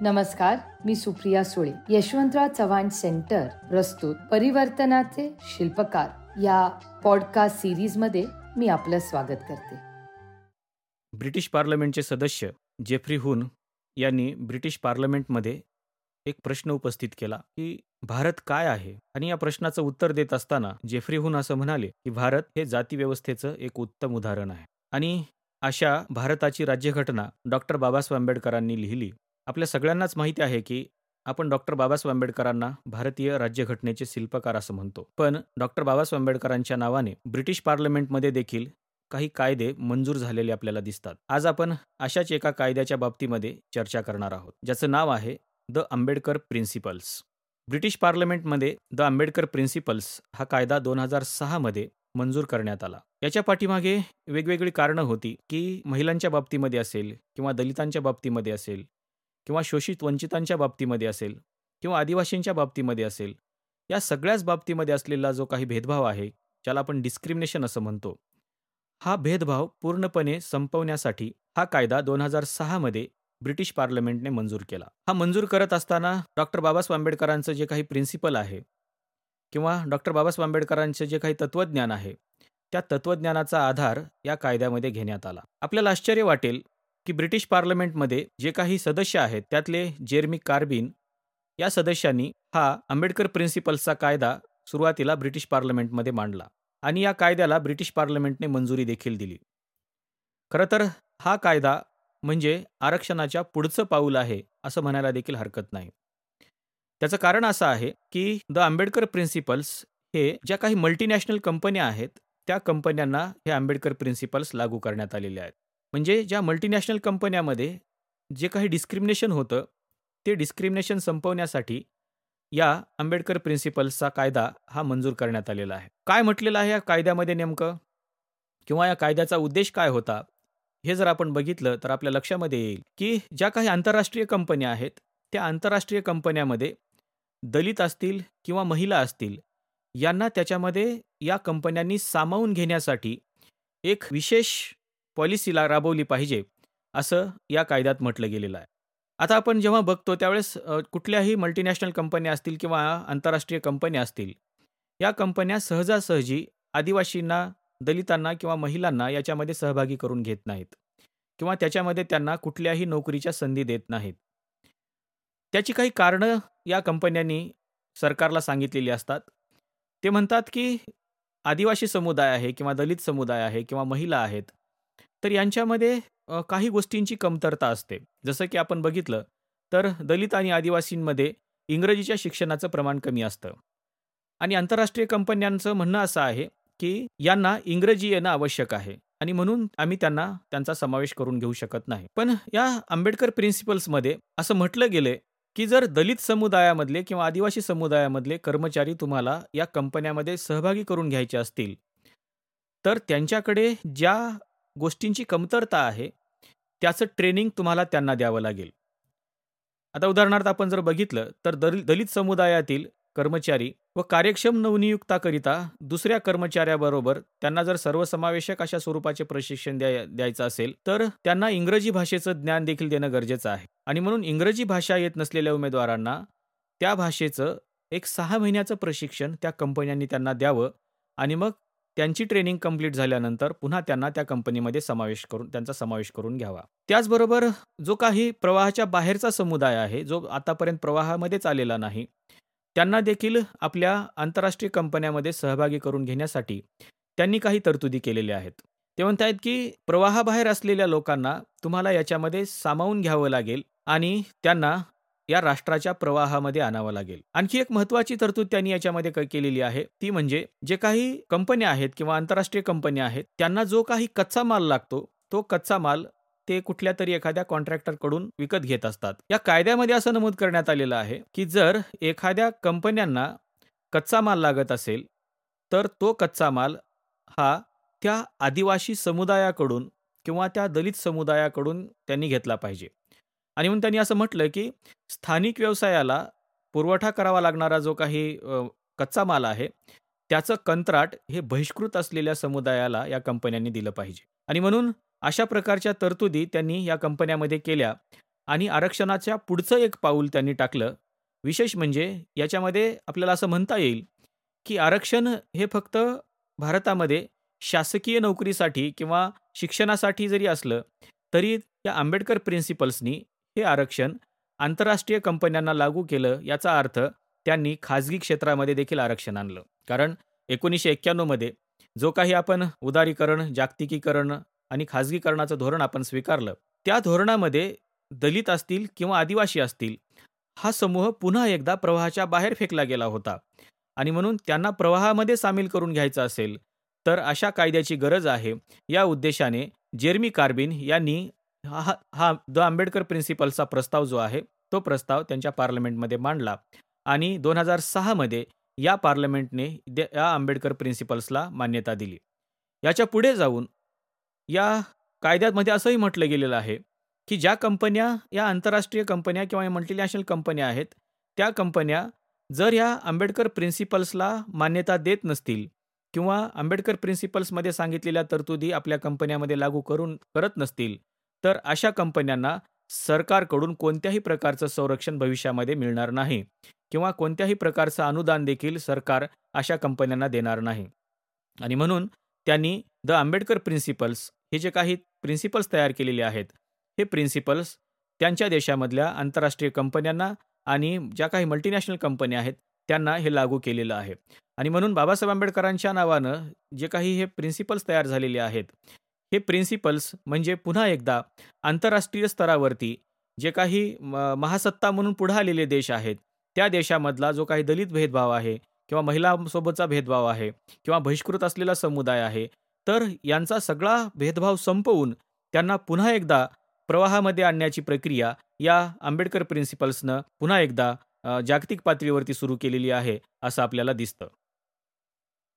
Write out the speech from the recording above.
नमस्कार मी सुप्रिया सुळे यशवंतराव चव्हाण सेंटर प्रस्तुत परिवर्तनाचे शिल्पकार. या पॉडकास्ट सिरीजमध्ये मी आपलं स्वागत करते. ब्रिटिश पार्लमेंटचे सदस्य जेफ्री हुन यांनी ब्रिटिश पार्लमेंटमध्ये एक प्रश्न उपस्थित केला की भारत काय आहे? आणि या प्रश्नाचं उत्तर देत असताना जेफ्री हुन असं म्हणाले की भारत हे जाती व्यवस्थेचं एक उत्तम उदाहरण आहे. आणि अशा भारताची राज्यघटना डॉक्टर बाबासाहेब आंबेडकरांनी लिहिली आपल्या सगळ्यांनाच माहिती आहे की आपण डॉक्टर बाबासाहेब आंबेडकरांना भारतीय राज्यघटनेचे शिल्पकार असं म्हणतो. पण डॉक्टर बाबासाहेब आंबेडकरांच्या नावाने ब्रिटिश पार्लमेंटमध्ये देखील काही कायदे मंजूर झालेले आपल्याला दिसतात. आज आपण अशाच एका कायद्याच्या बाबतीमध्ये चर्चा करणार आहोत. ज्याचं नाव आहे द आंबेडकर प्रिन्सिपल्स. ब्रिटिश पार्लमेंटमध्ये द आंबेडकर प्रिन्सिपल्स हा कायदा दोन हजार सहामध्ये मंजूर करण्यात आला. याच्या पाठीमागे वेगवेगळी कारणं होती की महिलांच्या बाबतीमध्ये असेल किंवा दलितांच्या बाबतीमध्ये असेल किंवा शोषित वंचितांच्या बाबतीमध्ये असेल किंवा आदिवासींच्या बाबतीमध्ये असेल या सगळ्याच बाबतीमध्ये असलेला जो काही भेदभाव आहे ज्याला आपण डिस्क्रिमिनेशन असं म्हणतो हा भेदभाव पूर्णपणे संपवण्यासाठी हा कायदा दोन हजार सहामध्ये ब्रिटिश पार्लमेंटने मंजूर केला. हा मंजूर करत असताना डॉक्टर बाबासाहेब आंबेडकरांचं जे काही प्रिन्सिपल आहे किंवा डॉक्टर बाबासाहेब आंबेडकरांचे जे काही तत्वज्ञान आहे त्या तत्वज्ञानाचा आधार या कायद्यामध्ये घेण्यात आला. आपल्याला आश्चर्य वाटेल की ब्रिटिश पार्लमेंटमध्ये जे काही सदस्य आहेत त्यातले जेरमी कार्बिन या सदस्यांनी हा आंबेडकर प्रिन्सिपल्सचा कायदा सुरुवातीला ब्रिटिश पार्लमेंटमध्ये मांडला आणि या कायद्याला ब्रिटिश पार्लमेंटने मंजुरी देखील दिली. खरं तर हा कायदा म्हणजे आरक्षणाच्या पुढचं पाऊल आहे असं म्हणायला देखील हरकत नाही. त्याचं कारण असं आहे की द आंबेडकर प्रिन्सिपल्स हे ज्या काही मल्टीनॅशनल कंपन्या आहेत त्या कंपन्यांना हे आंबेडकर प्रिन्सिपल्स लागू करण्यात आलेले आहेत. म्हणजे ज्या मल्टीनॅशनल कंपन्यामध्ये जे काही डिस्क्रिमिनेशन होतं ते डिस्क्रिमिनेशन संपवण्यासाठी या आंबेडकर प्रिन्सिपल्सचा कायदा हा मंजूर करण्यात आलेला आहे. काय म्हटलेलं आहे या कायद्यामध्ये नेमकं? किंवा या कायद्याचा उद्देश काय होता? हे जर आपण बघितलं तर आपल्या लक्षामध्ये येईल की ज्या काही आंतरराष्ट्रीय कंपन्या आहेत त्या आंतरराष्ट्रीय कंपन्यामध्ये दलित असतील किंवा महिला असतील यांना त्याच्यामध्ये या कंपन्यांनी सामावून घेण्यासाठी एक विशेष पॉलिसीला राबवली पाहिजे असं या कायद्यात म्हटलं गेलेलं आहे. आता आपण जेव्हा बघतो त्यावेळेस कुठल्याही मल्टीनॅशनल कंपन्या असतील किंवा आंतरराष्ट्रीय कंपन्या असतील या कंपन्या सहजासहजी आदिवासींना दलितांना किंवा महिलांना याच्यामध्ये सहभागी करून घेत नाहीत किंवा त्याच्यामध्ये त्यांना कुठल्याही नोकरीच्या संधी देत नाहीत. त्याची काही कारणं या कंपन्यांनी सरकारला सांगितलेली असतात. ते म्हणतात की आदिवासी समुदाय आहे किंवा दलित समुदाय आहे किंवा महिला आहेत तर यांच्यामध्ये काही गोष्टींची कमतरता असते. जसं की आपण बघितलं तर दलित आणि आदिवासींमध्ये इंग्रजीच्या शिक्षणाचं प्रमाण कमी असतं. आणि आंतरराष्ट्रीय कंपन्यांचं म्हणणं असं आहे की यांना इंग्रजी येणं आवश्यक आहे आणि म्हणून आम्ही त्यांना त्यांचा समावेश करून घेऊ शकत नाही. पण या आंबेडकर प्रिन्सिपल्समध्ये असं म्हटलं गेलंय की जर दलित समुदायामधले किंवा आदिवासी समुदायामधले कर्मचारी तुम्हाला या कंपन्यामध्ये सहभागी करून घ्यायचे असतील तर त्यांच्याकडे ज्या गोष्टींची कमतरता आहे त्याचं ट्रेनिंग तुम्हाला त्यांना द्यावं लागेल. आता उदाहरणार्थ आपण जर बघितलं तर दलित समुदायातील कर्मचारी व कार्यक्षम नवनियुक्ताकरिता दुसऱ्या कर्मचाऱ्याबरोबर त्यांना जर सर्वसमावेशक अशा स्वरूपाचे प्रशिक्षण द्याय द्यायचं असेल तर त्यांना इंग्रजी भाषेचं ज्ञान देखील देणं गरजेचं आहे. आणि म्हणून इंग्रजी भाषा येत नसलेल्या उमेदवारांना त्या भाषेचं एक सहा महिन्याचं प्रशिक्षण त्या कंपन्यांनी त्यांना द्यावं आणि मग त्यांची ट्रेनिंग कंप्लीट झाल्यानंतर पुन्हा त्यांना त्या कंपनीमध्ये समावेश करून त्यांचा समावेश करून घ्यावा. त्याचबरोबर जो काही प्रवाहाच्या बाहेरचा समुदाय आहे जो आतापर्यंत प्रवाहामध्येच आलेला नाही त्यांना देखील आपल्या आंतरराष्ट्रीय कंपन्यामध्ये सहभागी करून घेण्यासाठी त्यांनी काही तरतुदी केलेल्या आहेत. ते म्हणतायत की प्रवाहाबाहेर असलेल्या लोकांना तुम्हाला याच्यामध्ये सामावून घ्यावं लागेल आणि त्यांना या राष्ट्राच्या प्रवाहामध्ये आणावं लागेल. आणखी एक महत्वाची तरतूद त्यांनी याच्यामध्ये केलेली आहे. ती म्हणजे जे काही कंपन्या आहेत किंवा आंतरराष्ट्रीय कंपन्या आहेत त्यांना जो काही कच्चा माल लागतो तो कच्चा माल ते कुठल्या तरी एखाद्या कॉन्ट्रॅक्टरकडून विकत घेत असतात. या कायद्यामध्ये असं नमूद करण्यात आलेलं आहे की जर एखाद्या कंपन्यांना कच्चा माल लागत असेल तर तो कच्चा माल हा त्या आदिवासी समुदायाकडून किंवा त्या दलित समुदायाकडून त्यांनी घेतला पाहिजे. आणि म्हणून त्यांनी असं म्हटलं की स्थानिक व्यवसायाला पुरवठा करावा लागणारा जो काही कच्चा माल आहे त्याचं कंत्राट हे बहिष्कृत असलेल्या समुदायाला या कंपन्यांनी दिलं पाहिजे. आणि म्हणून अशा प्रकारच्या तरतुदी त्यांनी या कंपन्यामध्ये केल्या आणि आरक्षणाच्या पुढचं एक पाऊल त्यांनी टाकलं. विशेष म्हणजे याच्यामध्ये आपल्याला असं म्हणता येईल की आरक्षण हे फक्त भारतामध्ये शासकीय नोकरीसाठी किंवा शिक्षणासाठी जरी असलं तरी या आंबेडकर प्रिन्सिपल्सनी हे आरक्षण आंतरराष्ट्रीय कंपन्यांना लागू केलं याचा अर्थ त्यांनी खाजगी क्षेत्रामध्ये देखील आरक्षण आणलं. कारण एकोणीसशे एक्क्याण्णवमध्ये जो काही आपण उदारीकरण जागतिकीकरण आणि खाजगीकरणाचं धोरण आपण स्वीकारलं त्या धोरणामध्ये दलित असतील किंवा आदिवासी असतील हा समूह पुन्हा एकदा प्रवाहाच्या बाहेर फेकला गेला होता. आणि म्हणून त्यांना प्रवाहामध्ये सामील करून घ्यायचं असेल तर अशा कायद्याची गरज आहे. या उद्देशाने जेरमी कार्बिन यांनी हा हा द आंबेडकर प्रिन्सिपलचा प्रस्ताव जो आहे तो प्रस्ताव त्यांच्या पार्लमेंटमध्ये मांडला आणि दोन हजार सहामध्ये या पार्लमेंटने या आंबेडकर प्रिन्सिपल्सला मान्यता दिली. याच्यापुढे जाऊन या कायद्यामध्ये असंही म्हटलं गेलेलं आहे की ज्या कंपन्या या आंतरराष्ट्रीय कंपन्या किंवा मल्टीनॅशनल कंपन्या आहेत त्या कंपन्या जर या आंबेडकर प्रिन्सिपल्सला मान्यता देत नसतील किंवा आंबेडकर प्रिन्सिपल्समध्ये सांगितलेल्या तरतुदी आपल्या कंपन्यामध्ये लागू करून करत नसतील तर अशा कंपन्यांना सरकारकडून कोणत्याही प्रकारचं संरक्षण भविष्यामध्ये मिळणार नाही किंवा कोणत्याही प्रकारचं अनुदान देखील सरकार अशा कंपन्यांना देणार नाही. आणि म्हणून त्यांनी द आंबेडकर प्रिन्सिपल्स हे जे काही प्रिन्सिपल्स तयार केलेले आहेत हे प्रिन्सिपल्स त्यांच्या देशामधल्या आंतरराष्ट्रीय कंपन्यांना आणि ज्या काही मल्टीनॅशनल कंपन्या आहेत त्यांना हे लागू केलेलं आहे. आणि म्हणून बाबासाहेब आंबेडकरांच्या नावानं जे काही हे प्रिन्सिपल्स तयार झालेले आहेत हे प्रिन्सिपल्स म्हणजे पुन्हा एकदा आंतरराष्ट्रीय स्तरावरती जे काही महासत्ता म्हणून पुढे आलेले देश आहेत त्या देशामधला जो काही दलित भेदभाव आहे किंवा महिलांसोबतचा भेदभाव आहे किंवा बहिष्कृत असलेला समुदाय आहे तर यांचा सगळा भेदभाव संपवून त्यांना पुन्हा एकदा प्रवाहामध्ये आणण्याची प्रक्रिया या आंबेडकर प्रिन्सिपल्सनं पुन्हा एकदा जागतिक पातळीवरती सुरू केलेली आहे असं आपल्याला दिसतं.